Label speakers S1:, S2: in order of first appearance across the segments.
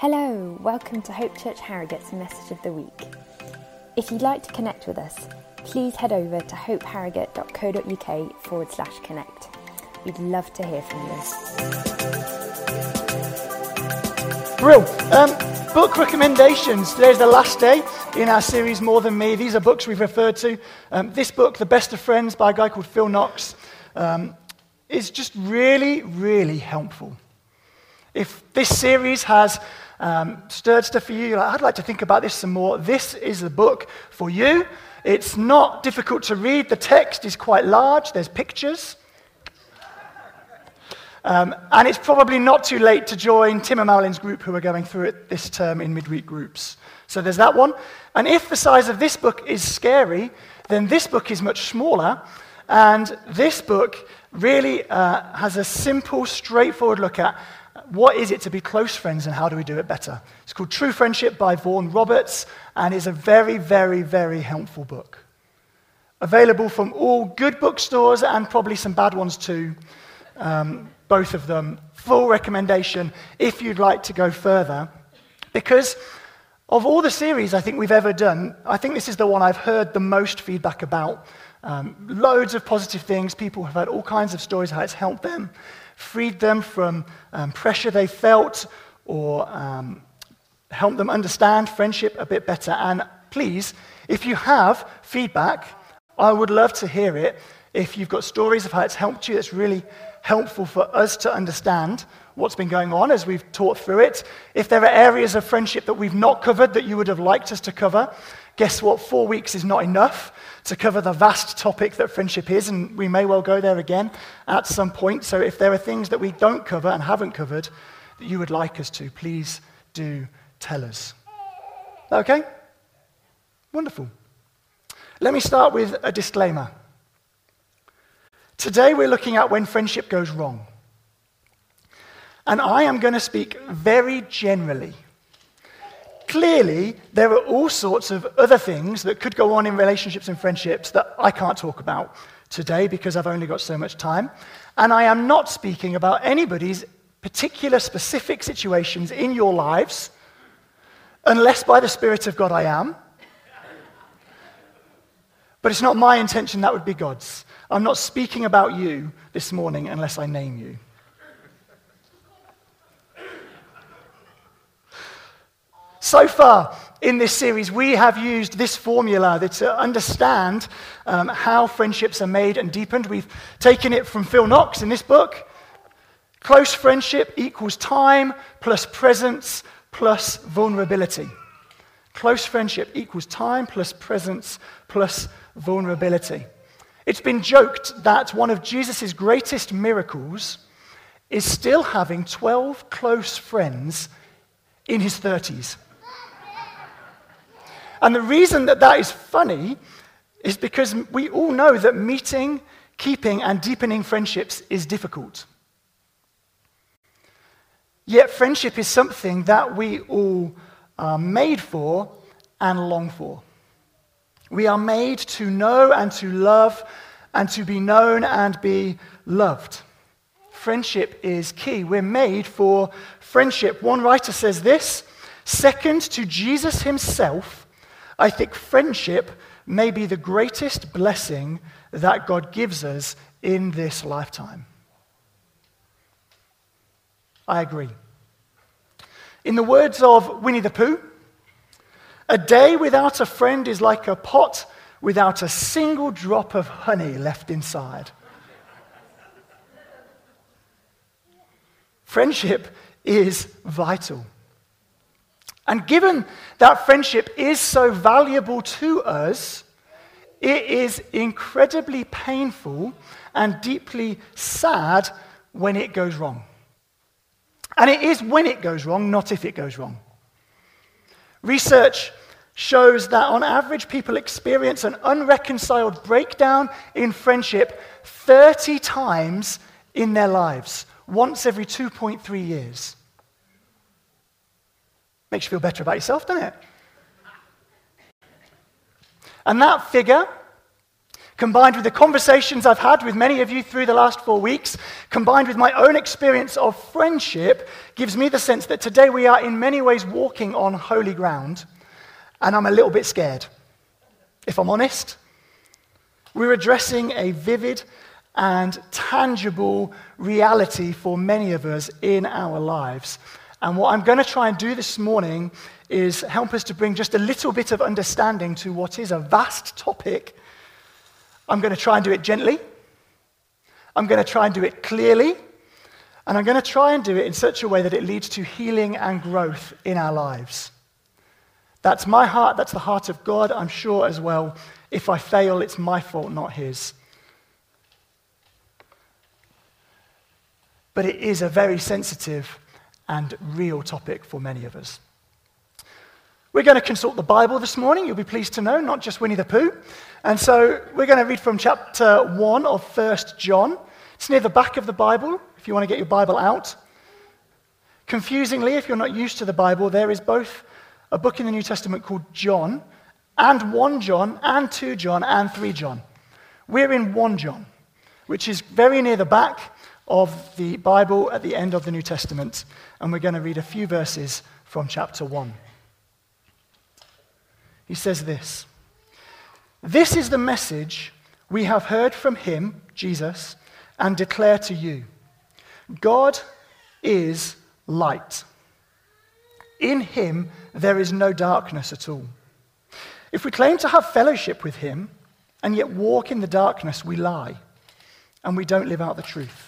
S1: Hello, welcome to Hope Church Harrogate's Message of the Week. If you'd like to connect with us, please head over to hopeharrogate.co.uk forward slash connect. We'd love to hear from you.
S2: Brill. Um, book recommendations. Today's the last day in our series More Than Me. These are books we've referred to. Um, this book, The Best of Friends by a guy called Phil Knox, um, is just really, really helpful. If this series has um, stirred stuff for you, like, I'd like to think about this some more, this is the book for you. It's not difficult to read. The text is quite large. There's pictures. Um, and it's probably not too late to join Tim and Marilyn's group who are going through it this term in midweek groups. So there's that one. And if the size of this book is scary, then this book is much smaller. And this book really uh, has a simple, straightforward look at what is it to be close friends and how do we do it better. It's called True Friendship by Vaughan Roberts and is a very, very, very helpful book. Available from all good bookstores and probably some bad ones too. Um, both of them. Full recommendation if you'd like to go further. Because of all the series I think we've ever done, I think this is the one I've heard the most feedback about. Um, loads of positive things. People have had all kinds of stories how it's helped them, freed them from um, pressure they felt, or um, helped them understand friendship a bit better. And please, if you have feedback, I would love to hear it. If you've got stories of how it's helped you, that's really helpful for us to understand what's been going on as we've taught through it. If there are areas of friendship that we've not covered that you would have liked us to cover, guess what? Four weeks is not enough to cover the vast topic that friendship is, and we may well go there again at some point. So if there are things that we don't cover and haven't covered that you would like us to, please do tell us. Okay? Wonderful. Let me start with a disclaimer. Today we're looking at when friendship goes wrong. And I am going to speak very generally. Clearly, there are all sorts of other things that could go on in relationships and friendships that I can't talk about today because I've only got so much time. And I am not speaking about anybody's particular specific situations in your lives, unless by the Spirit of God I am. But it's not my intention, that would be God's. I'm not speaking about you this morning unless I name you. So far in this series, we have used this formula to understand um, how friendships are made and deepened. We've taken it from Phil Knox in this book. Close friendship equals time plus presence plus vulnerability. Close friendship equals time plus presence plus vulnerability. It's been joked that one of Jesus' greatest miracles is still having 12 close friends in his 30s. And the reason that that is funny is because we all know that meeting, keeping, and deepening friendships is difficult. Yet, friendship is something that we all are made for and long for. We are made to know and to love and to be known and be loved. Friendship is key. We're made for friendship. One writer says this Second to Jesus himself, I think friendship may be the greatest blessing that God gives us in this lifetime. I agree. In the words of Winnie the Pooh, a day without a friend is like a pot without a single drop of honey left inside. Friendship is vital. And given that friendship is so valuable to us, it is incredibly painful and deeply sad when it goes wrong. And it is when it goes wrong, not if it goes wrong. Research shows that on average people experience an unreconciled breakdown in friendship 30 times in their lives, once every 2.3 years. Makes you feel better about yourself, doesn't it? And that figure combined with the conversations I've had with many of you through the last four weeks, combined with my own experience of friendship, gives me the sense that today we are in many ways walking on holy ground, and I'm a little bit scared. If I'm honest, we're addressing a vivid and tangible reality for many of us in our lives. And what I'm going to try and do this morning is help us to bring just a little bit of understanding to what is a vast topic. I'm going to try and do it gently. I'm going to try and do it clearly. And I'm going to try and do it in such a way that it leads to healing and growth in our lives. That's my heart. That's the heart of God, I'm sure, as well. If I fail, it's my fault, not His. But it is a very sensitive and real topic for many of us. We're going to consult the Bible this morning, you'll be pleased to know, not just Winnie the Pooh. And so we're going to read from chapter 1 of 1 John. It's near the back of the Bible, if you want to get your Bible out. Confusingly, if you're not used to the Bible, there is both a book in the New Testament called John, and 1 John, and 2 John, and 3 John. We're in 1 John, which is very near the back of the Bible at the end of the New Testament. And we're going to read a few verses from chapter 1. He says this This is the message we have heard from him, Jesus, and declare to you God is light. In him there is no darkness at all. If we claim to have fellowship with him and yet walk in the darkness, we lie and we don't live out the truth.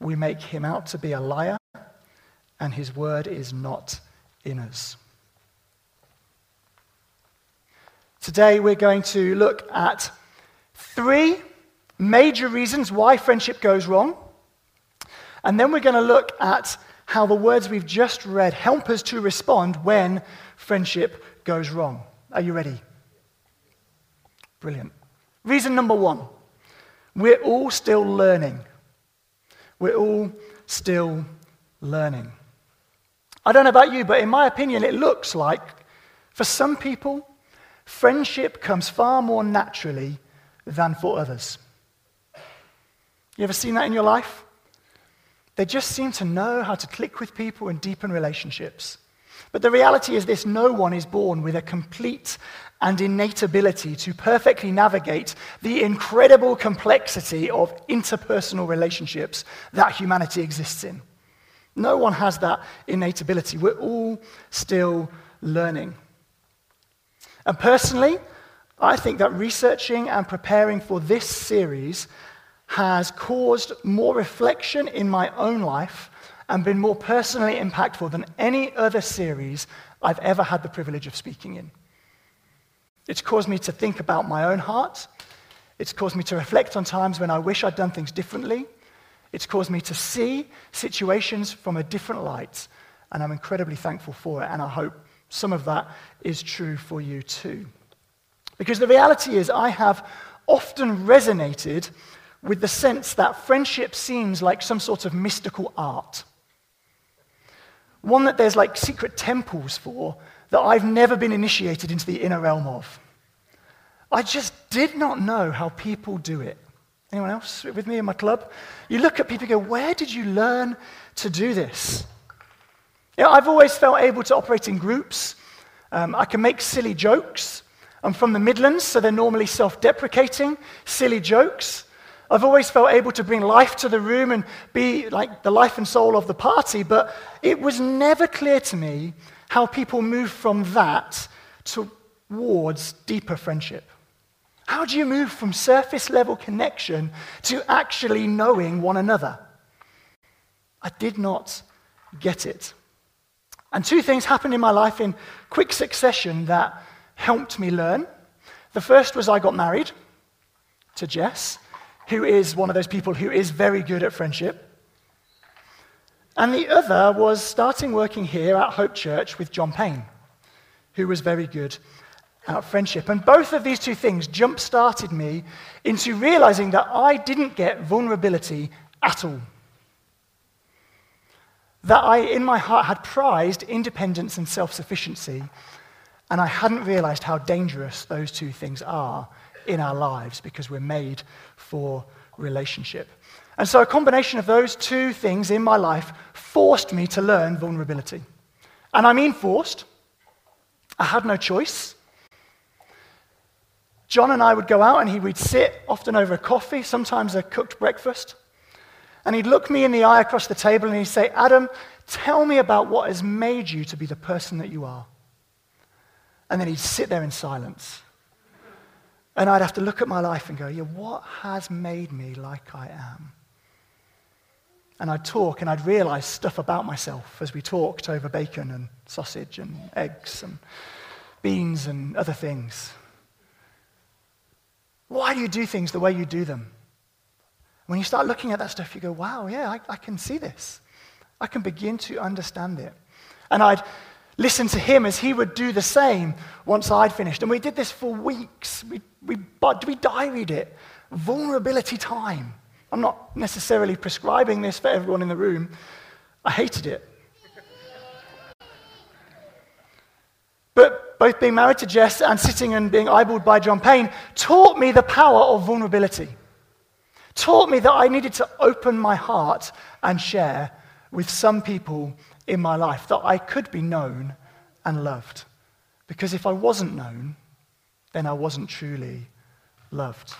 S2: we make him out to be a liar, and his word is not in us. Today, we're going to look at three major reasons why friendship goes wrong. And then we're going to look at how the words we've just read help us to respond when friendship goes wrong. Are you ready? Brilliant. Reason number one we're all still learning. We're all still learning. I don't know about you, but in my opinion, it looks like for some people, friendship comes far more naturally than for others. You ever seen that in your life? They just seem to know how to click with people and deepen relationships. But the reality is this no one is born with a complete and innate ability to perfectly navigate the incredible complexity of interpersonal relationships that humanity exists in. No one has that innate ability. We're all still learning. And personally, I think that researching and preparing for this series has caused more reflection in my own life and been more personally impactful than any other series I've ever had the privilege of speaking in. It's caused me to think about my own heart. It's caused me to reflect on times when I wish I'd done things differently. It's caused me to see situations from a different light, and I'm incredibly thankful for it, and I hope some of that is true for you too. Because the reality is, I have often resonated with the sense that friendship seems like some sort of mystical art. One that there's like secret temples for that I've never been initiated into the inner realm of. I just did not know how people do it. Anyone else with me in my club? You look at people and go, Where did you learn to do this? You know, I've always felt able to operate in groups. Um, I can make silly jokes. I'm from the Midlands, so they're normally self deprecating, silly jokes. I've always felt able to bring life to the room and be like the life and soul of the party, but it was never clear to me how people move from that towards deeper friendship. How do you move from surface level connection to actually knowing one another? I did not get it. And two things happened in my life in quick succession that helped me learn. The first was I got married to Jess who is one of those people who is very good at friendship. And the other was starting working here at Hope Church with John Payne, who was very good at friendship. And both of these two things jump started me into realizing that I didn't get vulnerability at all. That I, in my heart, had prized independence and self sufficiency, and I hadn't realized how dangerous those two things are in our lives because we're made for relationship. And so, a combination of those two things in my life forced me to learn vulnerability. And I mean forced. I had no choice. John and I would go out and he would sit, often over a coffee, sometimes a cooked breakfast. And he'd look me in the eye across the table and he'd say, Adam, tell me about what has made you to be the person that you are. And then he'd sit there in silence. And I'd have to look at my life and go, yeah, what has made me like I am? And I'd talk and I'd realize stuff about myself as we talked over bacon and sausage and eggs and beans and other things. Why do you do things the way you do them? When you start looking at that stuff, you go, wow, yeah, I, I can see this. I can begin to understand it. And I'd listen to him as he would do the same once I'd finished. And we did this for weeks. We, we, we diaried it. Vulnerability time. I'm not necessarily prescribing this for everyone in the room. I hated it. But both being married to Jess and sitting and being eyeballed by John Payne taught me the power of vulnerability. Taught me that I needed to open my heart and share with some people in my life, that I could be known and loved. Because if I wasn't known, then I wasn't truly loved.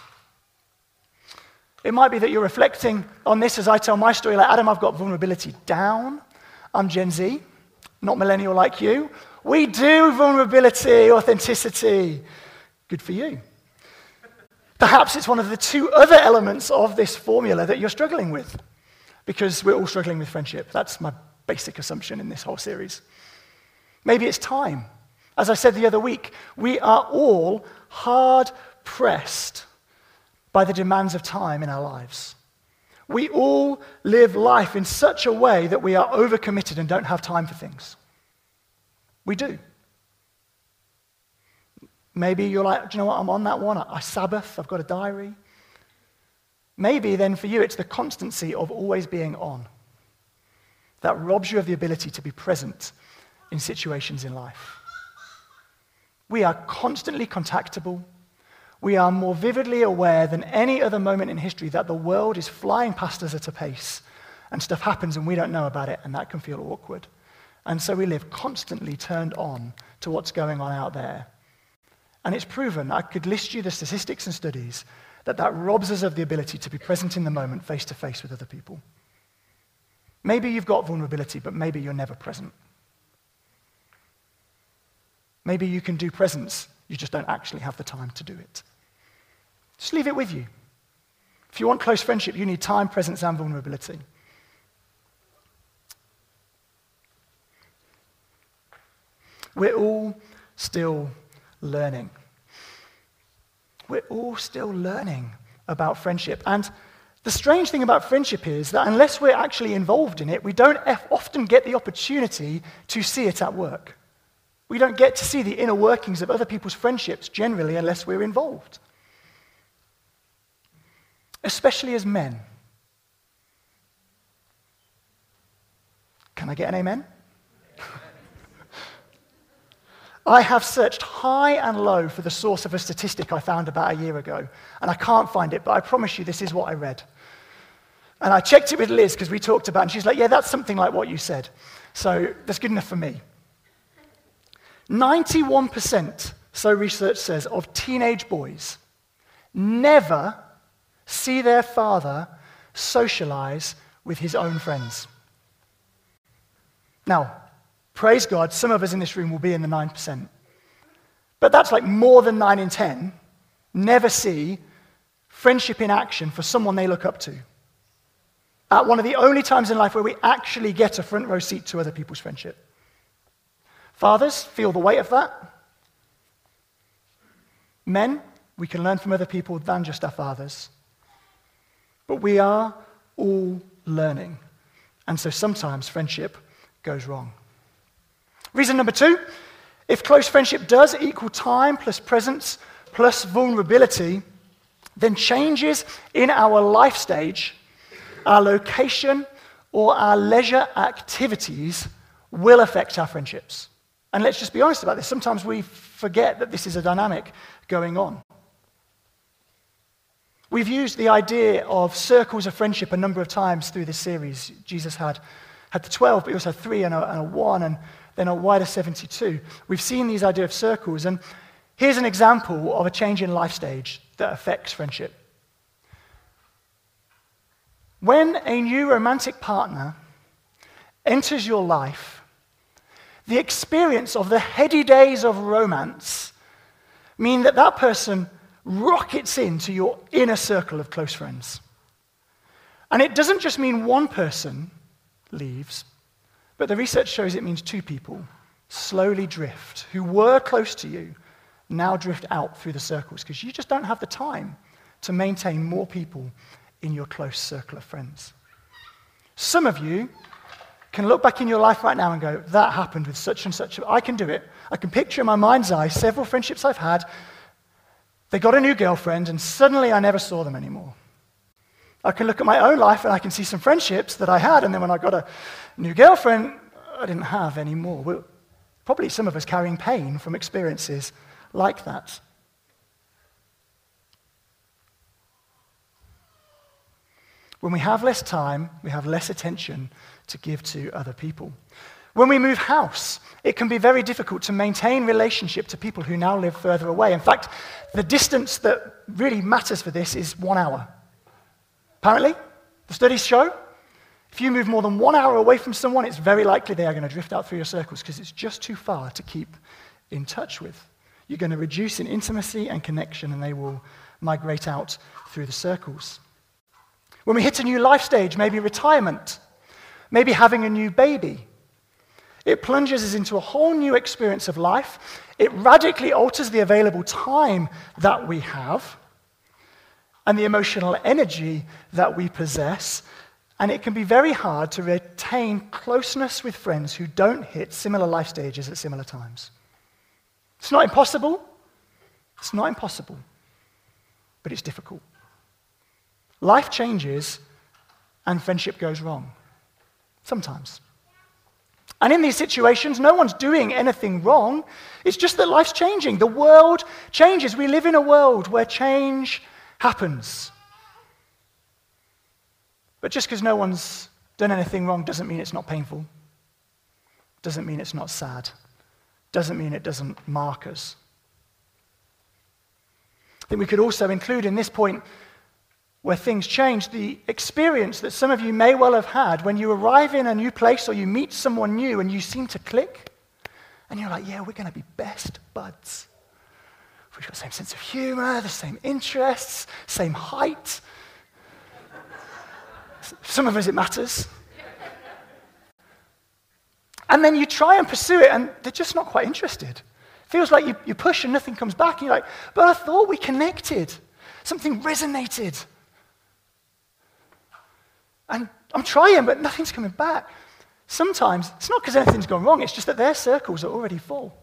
S2: It might be that you're reflecting on this as I tell my story, like, Adam, I've got vulnerability down. I'm Gen Z, not millennial like you. We do vulnerability, authenticity. Good for you. Perhaps it's one of the two other elements of this formula that you're struggling with, because we're all struggling with friendship. That's my basic assumption in this whole series. Maybe it's time. As I said the other week, we are all hard pressed by the demands of time in our lives. We all live life in such a way that we are overcommitted and don't have time for things. We do. Maybe you're like, do you know what? I'm on that one. I Sabbath, I've got a diary. Maybe then for you, it's the constancy of always being on that robs you of the ability to be present in situations in life. We are constantly contactable. We are more vividly aware than any other moment in history that the world is flying past us at a pace and stuff happens and we don't know about it, and that can feel awkward. And so we live constantly turned on to what's going on out there. And it's proven, I could list you the statistics and studies, that that robs us of the ability to be present in the moment face to face with other people. Maybe you've got vulnerability, but maybe you're never present. Maybe you can do presence, you just don't actually have the time to do it. Just leave it with you. If you want close friendship, you need time, presence, and vulnerability. We're all still learning. We're all still learning about friendship. And the strange thing about friendship is that unless we're actually involved in it, we don't often get the opportunity to see it at work. We don't get to see the inner workings of other people's friendships generally unless we're involved. Especially as men. Can I get an amen? I have searched high and low for the source of a statistic I found about a year ago, and I can't find it, but I promise you this is what I read. And I checked it with Liz because we talked about it, and she's like, Yeah, that's something like what you said. So that's good enough for me. 91%, so research says, of teenage boys never see their father socialize with his own friends. Now, praise God, some of us in this room will be in the 9%. But that's like more than 9 in 10 never see friendship in action for someone they look up to. At one of the only times in life where we actually get a front row seat to other people's friendship. Fathers, feel the weight of that. Men, we can learn from other people than just our fathers. But we are all learning. And so sometimes friendship goes wrong. Reason number two if close friendship does equal time plus presence plus vulnerability, then changes in our life stage, our location, or our leisure activities will affect our friendships. And let's just be honest about this. Sometimes we forget that this is a dynamic going on. We've used the idea of circles of friendship a number of times through this series. Jesus had, had the 12, but he also had three and a, and a one, and then a wider 72. We've seen these idea of circles, and here's an example of a change in life stage that affects friendship. When a new romantic partner enters your life, the experience of the heady days of romance mean that that person rockets into your inner circle of close friends. And it doesn't just mean one person leaves, but the research shows it means two people slowly drift, who were close to you, now drift out through the circles because you just don't have the time to maintain more people in your close circle of friends. Some of you can look back in your life right now and go, that happened with such and such. I can do it. I can picture in my mind's eye several friendships I've had they got a new girlfriend, and suddenly I never saw them anymore. I can look at my own life and I can see some friendships that I had, and then when I got a new girlfriend, I didn't have anymore. We're, probably some of us carrying pain from experiences like that. When we have less time, we have less attention to give to other people. When we move house, it can be very difficult to maintain relationship to people who now live further away. In fact, the distance that really matters for this is one hour. Apparently, the studies show if you move more than one hour away from someone, it's very likely they are going to drift out through your circles because it's just too far to keep in touch with. You're going to reduce in intimacy and connection, and they will migrate out through the circles. When we hit a new life stage, maybe retirement, maybe having a new baby, it plunges us into a whole new experience of life. It radically alters the available time that we have and the emotional energy that we possess. And it can be very hard to retain closeness with friends who don't hit similar life stages at similar times. It's not impossible. It's not impossible. But it's difficult. Life changes and friendship goes wrong. Sometimes. And in these situations, no one's doing anything wrong. It's just that life's changing. The world changes. We live in a world where change happens. But just because no one's done anything wrong doesn't mean it's not painful, doesn't mean it's not sad, doesn't mean it doesn't mark us. I think we could also include in this point where things change, the experience that some of you may well have had when you arrive in a new place or you meet someone new and you seem to click, and you're like, yeah, we're going to be best buds. We've got the same sense of humor, the same interests, same height. Some of us it matters. And then you try and pursue it, and they're just not quite interested. Feels like you, you push and nothing comes back, and you're like, but I thought we connected. Something resonated. And I'm trying, but nothing's coming back. Sometimes it's not because anything's gone wrong, it's just that their circles are already full.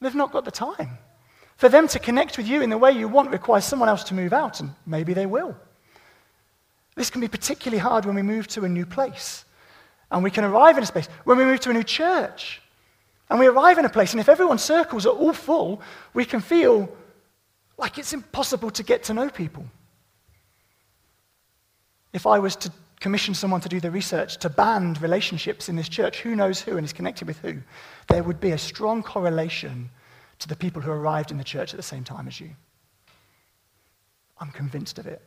S2: They've not got the time. For them to connect with you in the way you want requires someone else to move out, and maybe they will. This can be particularly hard when we move to a new place. And we can arrive in a space. When we move to a new church, and we arrive in a place, and if everyone's circles are all full, we can feel like it's impossible to get to know people. If I was to commission someone to do the research to band relationships in this church, who knows who and is connected with who, there would be a strong correlation to the people who arrived in the church at the same time as you. I'm convinced of it.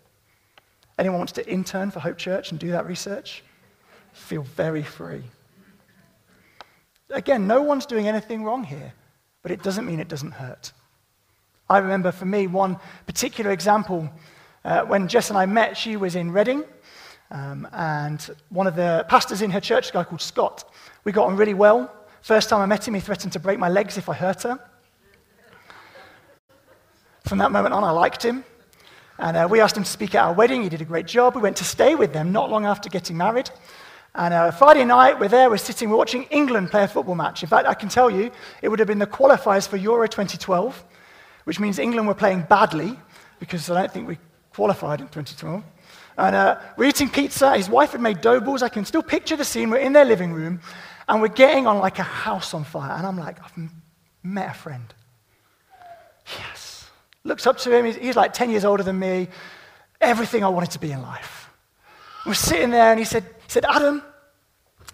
S2: Anyone wants to intern for Hope Church and do that research? Feel very free. Again, no one's doing anything wrong here, but it doesn't mean it doesn't hurt. I remember for me one particular example uh, when Jess and I met, she was in Reading um, and one of the pastors in her church, a guy called Scott, we got on really well. First time I met him, he threatened to break my legs if I hurt her. From that moment on, I liked him. And uh, we asked him to speak at our wedding. He did a great job. We went to stay with them not long after getting married. And uh, Friday night, we're there, we're sitting, we're watching England play a football match. In fact, I can tell you, it would have been the qualifiers for Euro 2012, which means England were playing badly, because I don't think we qualified in 2012. And uh, we're eating pizza. His wife had made dough balls. I can still picture the scene. We're in their living room, and we're getting on like a house on fire. And I'm like, I've met a friend. Yes. Looks up to him. He's, he's like 10 years older than me. Everything I wanted to be in life. We're sitting there, and he said, he said, Adam,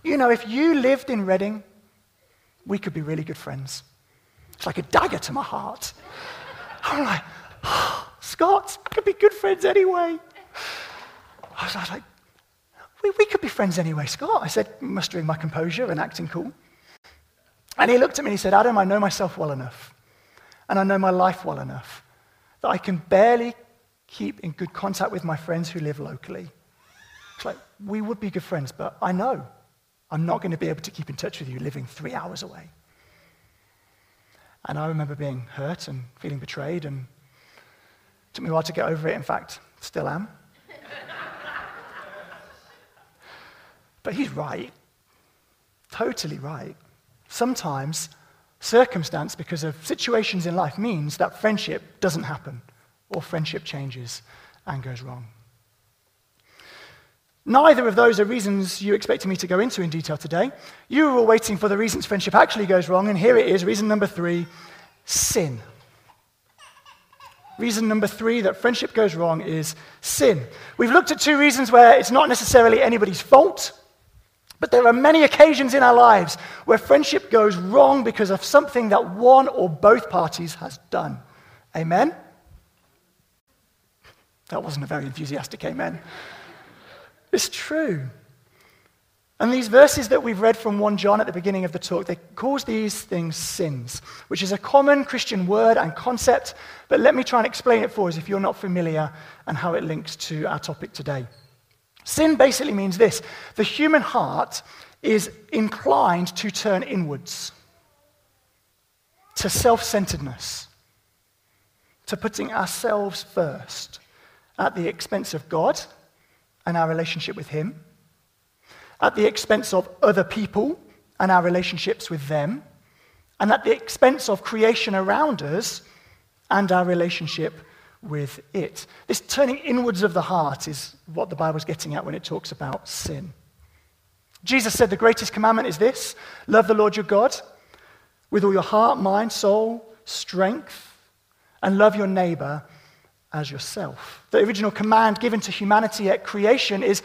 S2: you know, if you lived in Reading, we could be really good friends. It's like a dagger to my heart. I'm like, oh, Scott, we could be good friends anyway. I was, like, we, we could be friends anyway, Scott. I said, mustering my composure and acting cool. And he looked at me and he said, Adam, I know myself well enough, and I know my life well enough, that I can barely keep in good contact with my friends who live locally. It's like, we would be good friends, but I know I'm not going to be able to keep in touch with you living three hours away. And I remember being hurt and feeling betrayed, and it took me a while to get over it. In fact, still am. But he's right. Totally right. Sometimes circumstance, because of situations in life, means that friendship doesn't happen, or friendship changes and goes wrong. Neither of those are reasons you expected me to go into in detail today. You were all waiting for the reasons friendship actually goes wrong, and here it is reason number three sin. Reason number three that friendship goes wrong is sin. We've looked at two reasons where it's not necessarily anybody's fault, but there are many occasions in our lives where friendship goes wrong because of something that one or both parties has done. Amen? That wasn't a very enthusiastic amen. It's true. And these verses that we've read from 1 John at the beginning of the talk, they call these things sins, which is a common Christian word and concept, but let me try and explain it for us if you're not familiar and how it links to our topic today. Sin basically means this. The human heart is inclined to turn inwards, to self centeredness, to putting ourselves first at the expense of God and our relationship with Him, at the expense of other people and our relationships with them, and at the expense of creation around us and our relationship with it. This turning inwards of the heart is what the Bible's getting at when it talks about sin. Jesus said the greatest commandment is this love the Lord your God with all your heart, mind, soul, strength, and love your neighbor as yourself. The original command given to humanity at creation is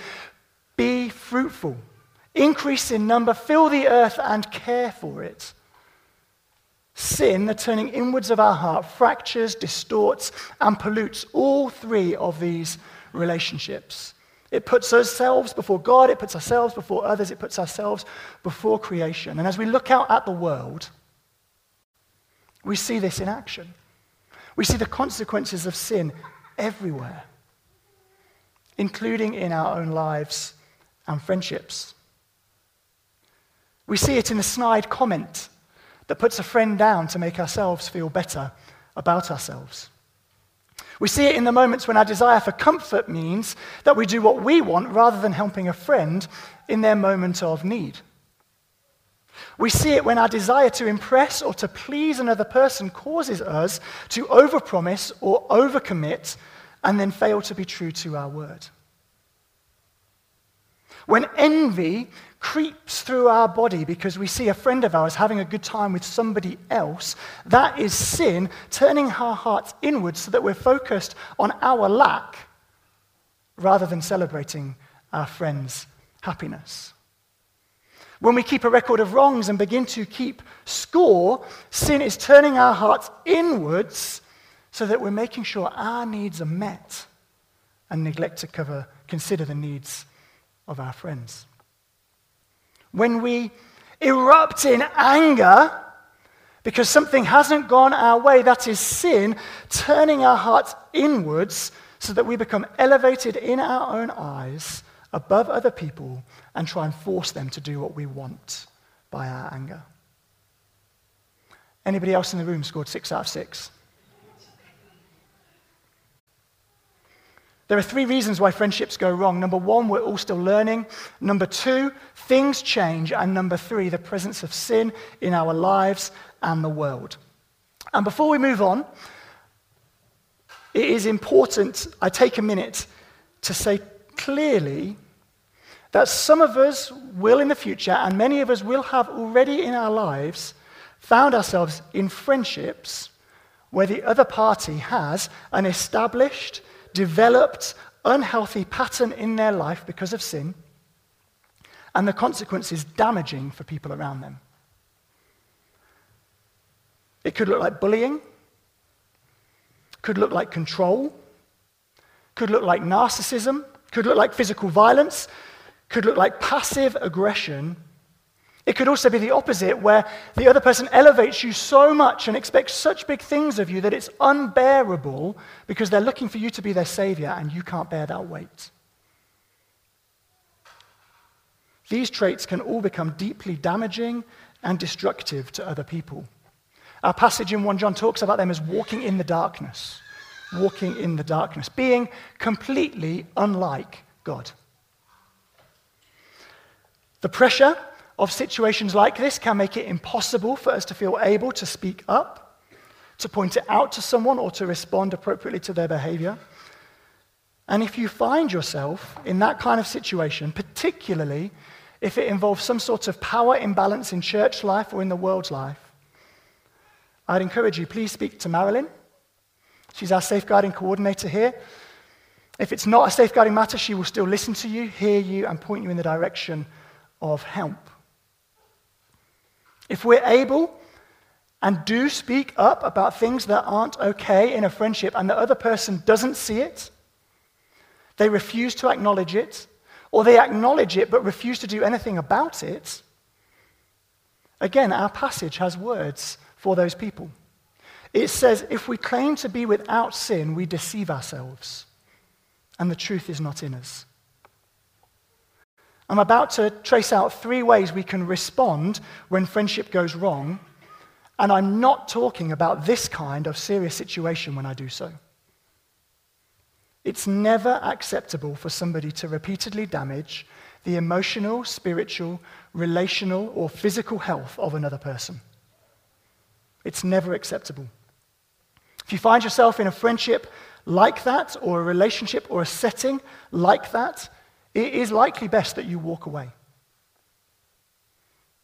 S2: be fruitful, increase in number, fill the earth, and care for it. Sin, the turning inwards of our heart, fractures, distorts, and pollutes all three of these relationships. It puts ourselves before God, it puts ourselves before others, it puts ourselves before creation. And as we look out at the world, we see this in action. We see the consequences of sin everywhere, including in our own lives and friendships. We see it in the snide comment that puts a friend down to make ourselves feel better about ourselves. We see it in the moments when our desire for comfort means that we do what we want rather than helping a friend in their moment of need. We see it when our desire to impress or to please another person causes us to overpromise or overcommit and then fail to be true to our word. When envy creeps through our body because we see a friend of ours having a good time with somebody else, that is sin turning our hearts inward so that we're focused on our lack rather than celebrating our friend's happiness. When we keep a record of wrongs and begin to keep score, sin is turning our hearts inwards so that we're making sure our needs are met and neglect to cover, consider the needs of our friends. When we erupt in anger because something hasn't gone our way, that is sin, turning our hearts inwards so that we become elevated in our own eyes above other people and try and force them to do what we want by our anger. Anybody else in the room scored six out of six? There are three reasons why friendships go wrong. Number one, we're all still learning. Number two, things change. And number three, the presence of sin in our lives and the world. And before we move on, it is important I take a minute to say clearly that some of us will in the future, and many of us will have already in our lives, found ourselves in friendships where the other party has an established, developed unhealthy pattern in their life because of sin, and the consequence is damaging for people around them. It could look like bullying, could look like control, could look like narcissism, could look like physical violence, could look like passive aggression, it could also be the opposite, where the other person elevates you so much and expects such big things of you that it's unbearable because they're looking for you to be their savior and you can't bear that weight. These traits can all become deeply damaging and destructive to other people. Our passage in 1 John talks about them as walking in the darkness, walking in the darkness, being completely unlike God. The pressure of situations like this can make it impossible for us to feel able to speak up, to point it out to someone, or to respond appropriately to their behavior. And if you find yourself in that kind of situation, particularly if it involves some sort of power imbalance in church life or in the world's life, I'd encourage you, please speak to Marilyn. She's our safeguarding coordinator here. If it's not a safeguarding matter, she will still listen to you, hear you, and point you in the direction of help. If we're able and do speak up about things that aren't okay in a friendship and the other person doesn't see it, they refuse to acknowledge it, or they acknowledge it but refuse to do anything about it, again, our passage has words for those people. It says, if we claim to be without sin, we deceive ourselves, and the truth is not in us. I'm about to trace out three ways we can respond when friendship goes wrong, and I'm not talking about this kind of serious situation when I do so. It's never acceptable for somebody to repeatedly damage the emotional, spiritual, relational, or physical health of another person. It's never acceptable. If you find yourself in a friendship like that, or a relationship or a setting like that, it is likely best that you walk away.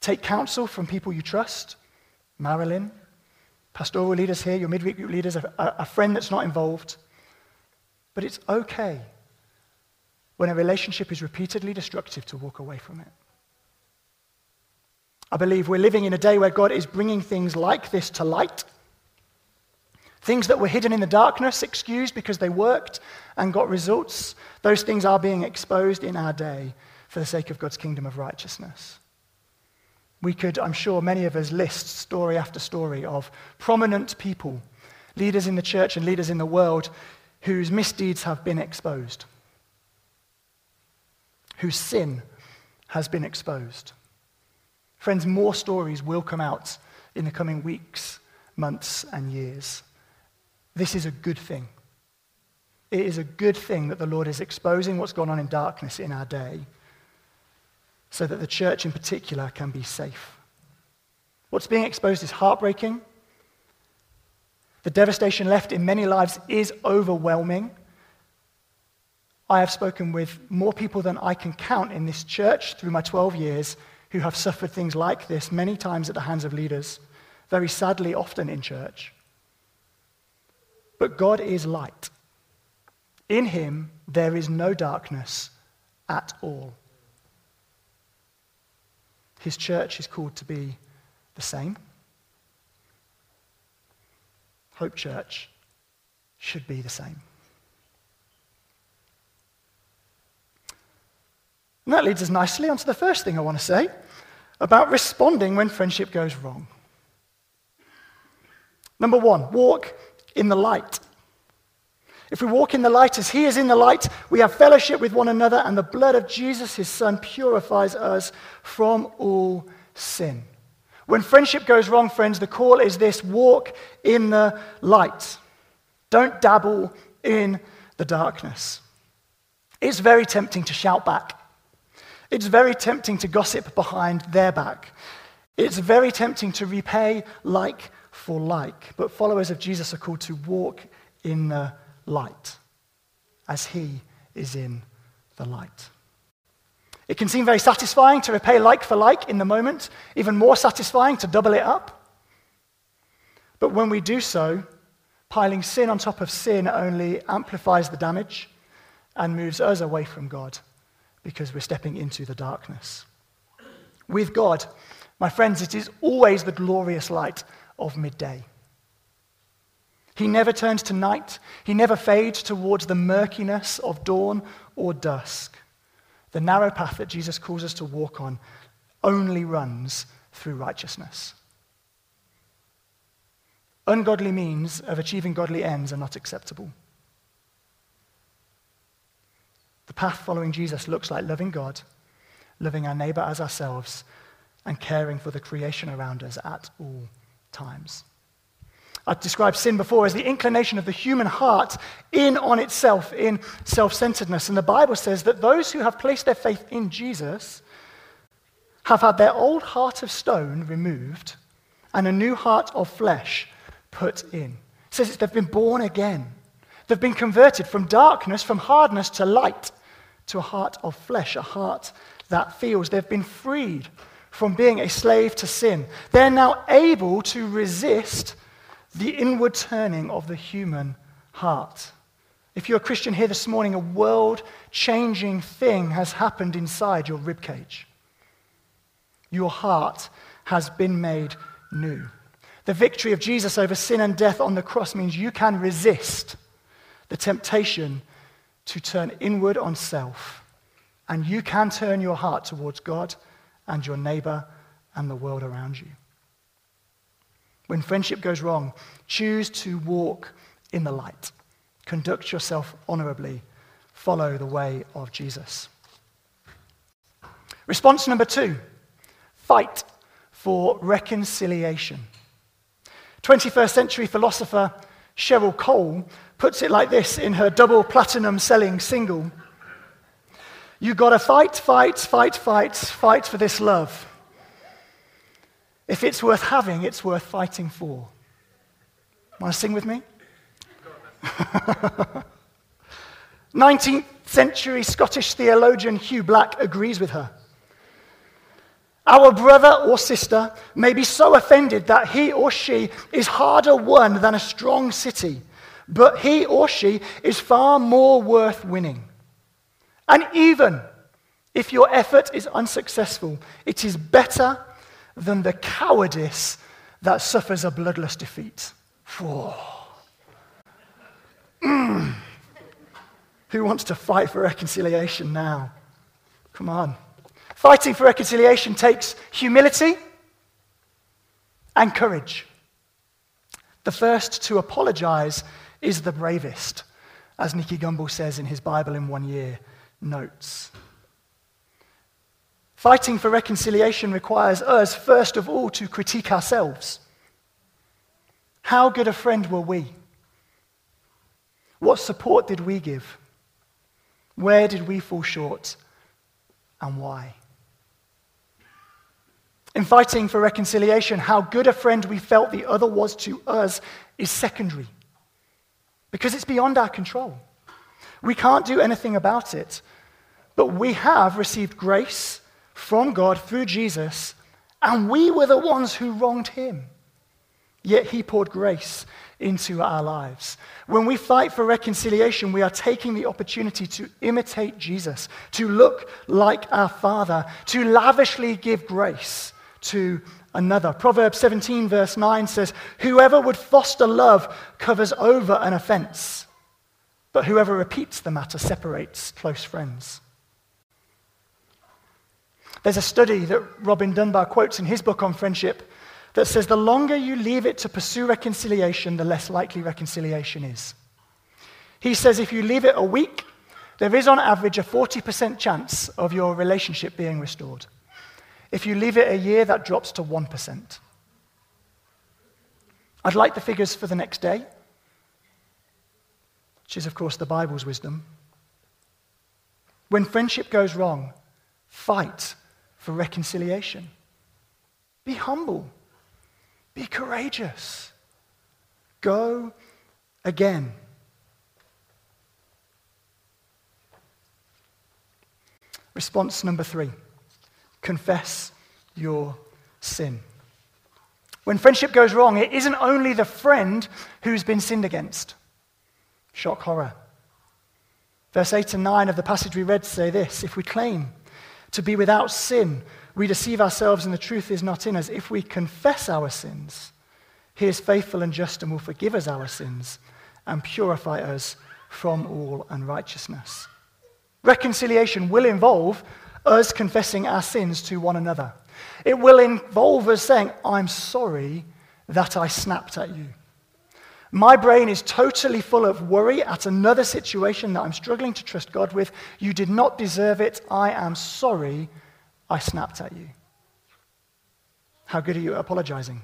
S2: Take counsel from people you trust, Marilyn, pastoral leaders here, your midweek group leaders, a, a friend that's not involved. But it's okay when a relationship is repeatedly destructive to walk away from it. I believe we're living in a day where God is bringing things like this to light. Things that were hidden in the darkness, excused because they worked and got results, those things are being exposed in our day for the sake of God's kingdom of righteousness. We could, I'm sure, many of us list story after story of prominent people, leaders in the church and leaders in the world, whose misdeeds have been exposed, whose sin has been exposed. Friends, more stories will come out in the coming weeks, months, and years. This is a good thing. It is a good thing that the Lord is exposing what's gone on in darkness in our day so that the church in particular can be safe. What's being exposed is heartbreaking. The devastation left in many lives is overwhelming. I have spoken with more people than I can count in this church through my 12 years who have suffered things like this many times at the hands of leaders, very sadly, often in church. But God is light. In him there is no darkness at all. His church is called to be the same. Hope Church should be the same. And that leads us nicely onto the first thing I want to say about responding when friendship goes wrong. Number one, walk in the light. If we walk in the light as he is in the light, we have fellowship with one another, and the blood of Jesus, his son, purifies us from all sin. When friendship goes wrong, friends, the call is this walk in the light. Don't dabble in the darkness. It's very tempting to shout back. It's very tempting to gossip behind their back. It's very tempting to repay like for like. But followers of Jesus are called to walk in the light as he is in the light. It can seem very satisfying to repay like for like in the moment, even more satisfying to double it up. But when we do so, piling sin on top of sin only amplifies the damage and moves us away from God because we're stepping into the darkness. With God, my friends, it is always the glorious light of midday. He never turns to night. He never fades towards the murkiness of dawn or dusk. The narrow path that Jesus calls us to walk on only runs through righteousness. Ungodly means of achieving godly ends are not acceptable. The path following Jesus looks like loving God, loving our neighbor as ourselves, and caring for the creation around us at all times. I've described sin before as the inclination of the human heart in on itself, in self centeredness. And the Bible says that those who have placed their faith in Jesus have had their old heart of stone removed and a new heart of flesh put in. It says they've been born again. They've been converted from darkness, from hardness to light, to a heart of flesh, a heart that feels. They've been freed from being a slave to sin. They're now able to resist the inward turning of the human heart. If you're a Christian here this morning, a world changing thing has happened inside your ribcage. Your heart has been made new. The victory of Jesus over sin and death on the cross means you can resist the temptation to turn inward on self, and you can turn your heart towards God and your neighbor and the world around you. When friendship goes wrong, choose to walk in the light. Conduct yourself honorably. Follow the way of Jesus. Response number two fight for reconciliation. 21st century philosopher Cheryl Cole puts it like this in her double platinum selling single You gotta fight, fight, fight, fight, fight for this love. If it's worth having, it's worth fighting for. Want to sing with me? 19th century Scottish theologian Hugh Black agrees with her. Our brother or sister may be so offended that he or she is harder won than a strong city, but he or she is far more worth winning. And even if your effort is unsuccessful, it is better than the cowardice that suffers a bloodless defeat. Mm. Who wants to fight for reconciliation now? Come on. Fighting for reconciliation takes humility and courage. The first to apologize is the bravest, as Nicky Gumbel says in his Bible in one year notes. Fighting for reconciliation requires us, first of all, to critique ourselves. How good a friend were we? What support did we give? Where did we fall short? And why? In fighting for reconciliation, how good a friend we felt the other was to us is secondary because it's beyond our control. We can't do anything about it, but we have received grace from God through Jesus, and we were the ones who wronged him. Yet he poured grace into our lives. When we fight for reconciliation, we are taking the opportunity to imitate Jesus, to look like our Father, to lavishly give grace to another. Proverbs 17, verse 9 says, Whoever would foster love covers over an offense, but whoever repeats the matter separates close friends. There's a study that Robin Dunbar quotes in his book on friendship that says the longer you leave it to pursue reconciliation, the less likely reconciliation is. He says if you leave it a week, there is on average a 40% chance of your relationship being restored. If you leave it a year, that drops to 1%. I'd like the figures for the next day, which is, of course, the Bible's wisdom. When friendship goes wrong, fight for reconciliation. Be humble. Be courageous. Go again. Response number three confess your sin. When friendship goes wrong, it isn't only the friend who's been sinned against. Shock horror. Verse 8 and 9 of the passage we read say this If we claim to be without sin, we deceive ourselves and the truth is not in us. If we confess our sins, he is faithful and just and will forgive us our sins and purify us from all unrighteousness. Reconciliation will involve us confessing our sins to one another. It will involve us saying, I'm sorry that I snapped at you. My brain is totally full of worry at another situation that I'm struggling to trust God with. You did not deserve it. I am sorry I snapped at you. How good are you at apologizing?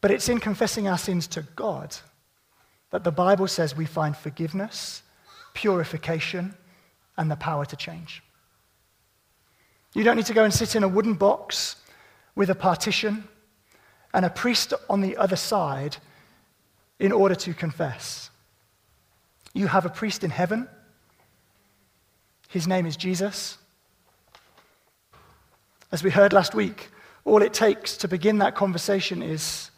S2: But it's in confessing our sins to God that the Bible says we find forgiveness, purification, and the power to change. You don't need to go and sit in a wooden box with a partition and a priest on the other side in order to confess. You have a priest in heaven. His name is Jesus. As we heard last week, all it takes to begin that conversation is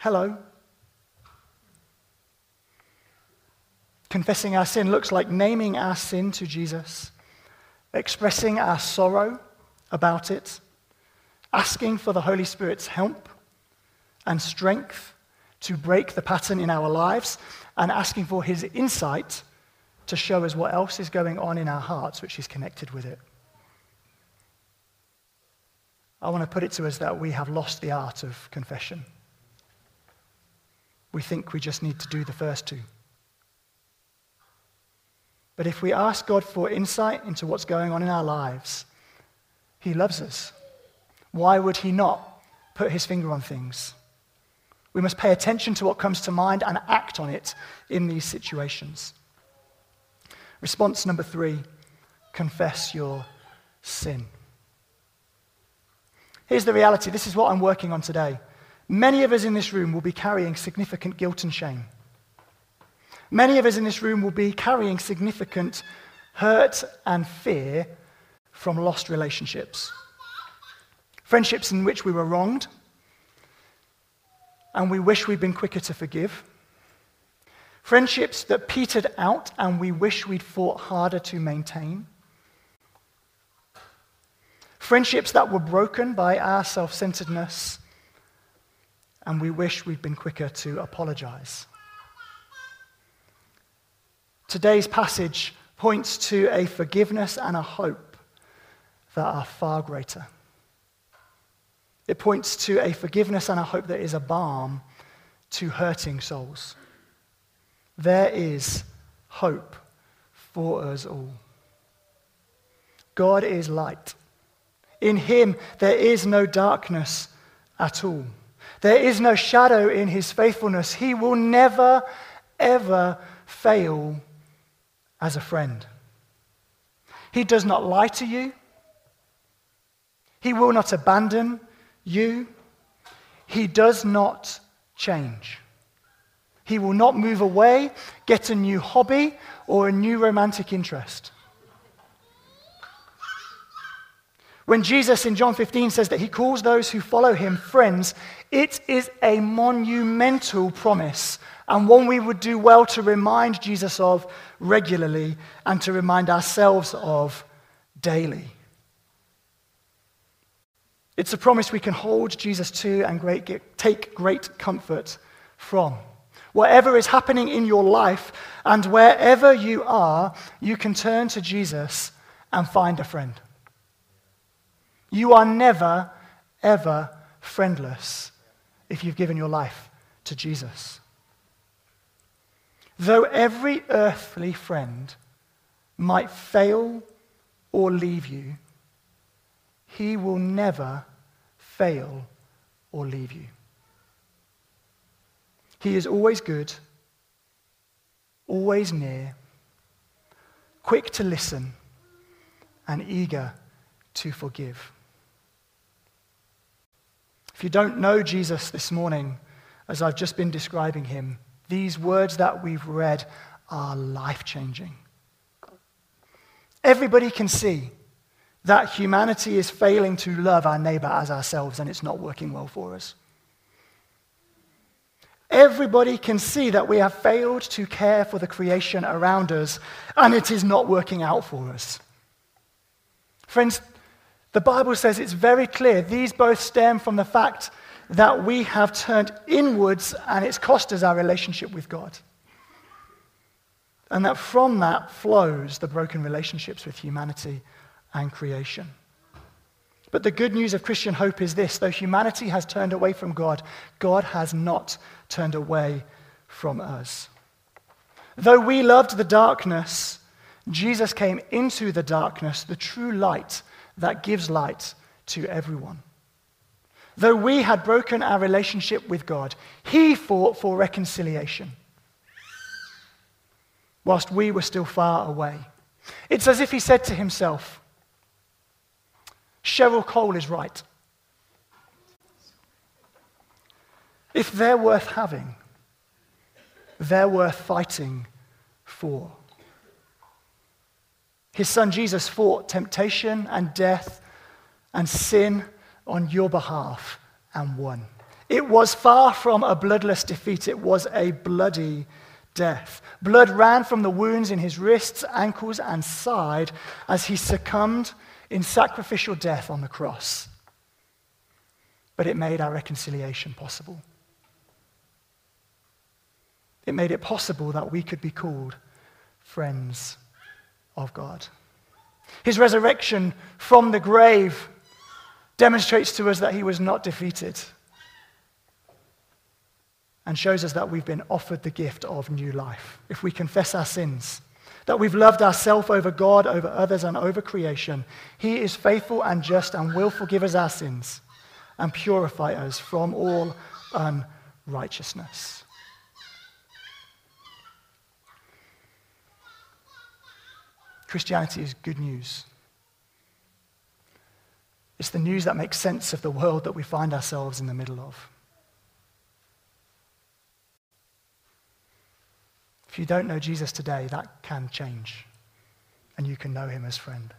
S2: hello. Confessing our sin looks like naming our sin to Jesus, expressing our sorrow about it, asking for the Holy Spirit's help and strength to break the pattern in our lives, and asking for his insight to show us what else is going on in our hearts which is connected with it. I want to put it to us that we have lost the art of confession. We think we just need to do the first two. But if we ask God for insight into what's going on in our lives, He loves us. Why would He not put His finger on things? We must pay attention to what comes to mind and act on it in these situations. Response number three confess your sin. Here's the reality this is what I'm working on today. Many of us in this room will be carrying significant guilt and shame. Many of us in this room will be carrying significant hurt and fear from lost relationships. Friendships in which we were wronged, and we wish we'd been quicker to forgive. Friendships that petered out, and we wish we'd fought harder to maintain. Friendships that were broken by our self centeredness, and we wish we'd been quicker to apologize. Today's passage points to a forgiveness and a hope that are far greater. It points to a forgiveness and a hope that is a balm to hurting souls. There is hope for us all. God is light. In him there is no darkness at all. There is no shadow in his faithfulness. He will never, ever fail as a friend. He does not lie to you. He will not abandon you. He does not change. He will not move away, get a new hobby, or a new romantic interest. When Jesus in John 15 says that he calls those who follow him friends, it is a monumental promise and one we would do well to remind Jesus of regularly and to remind ourselves of daily. It's a promise we can hold Jesus to and great, take great comfort from. Whatever is happening in your life and wherever you are, you can turn to Jesus and find a friend. You are never, ever friendless if you've given your life to Jesus. Though every earthly friend might fail or leave you, he will never fail or leave you. He is always good, always near, quick to listen, and eager to forgive. If you don't know Jesus this morning, as I've just been describing him, these words that we've read are life changing. Everybody can see that humanity is failing to love our neighbor as ourselves and it's not working well for us. Everybody can see that we have failed to care for the creation around us and it is not working out for us. Friends, the Bible says it's very clear these both stem from the fact that we have turned inwards and it's cost us our relationship with God. And that from that flows the broken relationships with humanity and creation. But the good news of Christian hope is this though humanity has turned away from God, God has not turned away from us. Though we loved the darkness, Jesus came into the darkness, the true light that gives light to everyone. Though we had broken our relationship with God, He fought for reconciliation whilst we were still far away. It's as if He said to Himself, Cheryl Cole is right. If they're worth having, they're worth fighting for. His son Jesus fought temptation and death and sin on your behalf and won. It was far from a bloodless defeat, it was a bloody death. Blood ran from the wounds in his wrists, ankles, and side as he succumbed in sacrificial death on the cross. But it made our reconciliation possible. It made it possible that we could be called friends of God. His resurrection from the grave demonstrates to us that he was not defeated and shows us that we've been offered the gift of new life. If we confess our sins, that we've loved ourselves over God, over others, and over creation, he is faithful and just and will forgive us our sins and purify us from all unrighteousness. Christianity is good news. It's the news that makes sense of the world that we find ourselves in the middle of. If you don't know Jesus today, that can change, and you can know him as friend.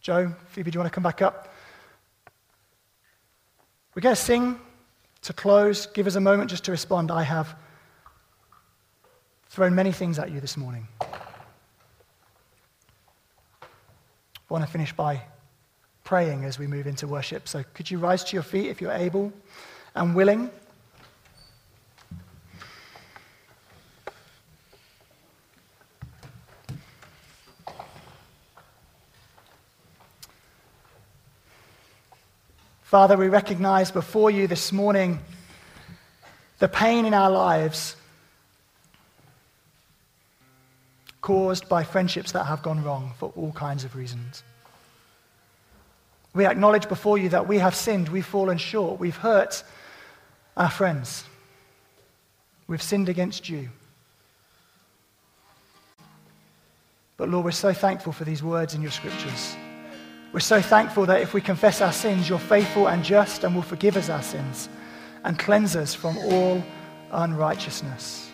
S2: Joe, Phoebe, do you want to come back up? We're going to sing to close. Give us a moment just to respond. I have thrown many things at you this morning. I want to finish by praying as we move into worship. So, could you rise to your feet if you're able and willing? Father, we recognize before you this morning the pain in our lives caused by friendships that have gone wrong for all kinds of reasons. We acknowledge before you that we have sinned, we've fallen short, we've hurt our friends, we've sinned against you. But Lord, we're so thankful for these words in your scriptures. We're so thankful that if we confess our sins, you're faithful and just and will forgive us our sins and cleanse us from all unrighteousness.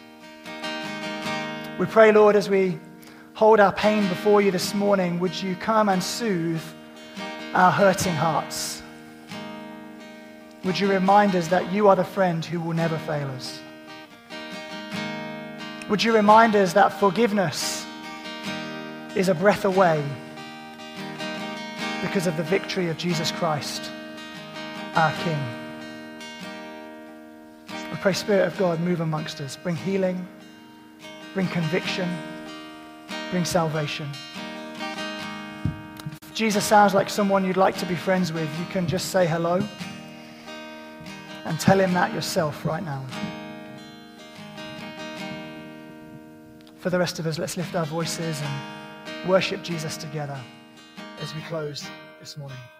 S2: We pray, Lord, as we hold our pain before you this morning, would you come and soothe our hurting hearts? Would you remind us that you are the friend who will never fail us? Would you remind us that forgiveness is a breath away because of the victory of Jesus Christ, our King? We pray, Spirit of God, move amongst us, bring healing bring conviction, bring salvation. If Jesus sounds like someone you'd like to be friends with, you can just say hello and tell him that yourself right now. For the rest of us, let's lift our voices and worship Jesus together as we close this morning.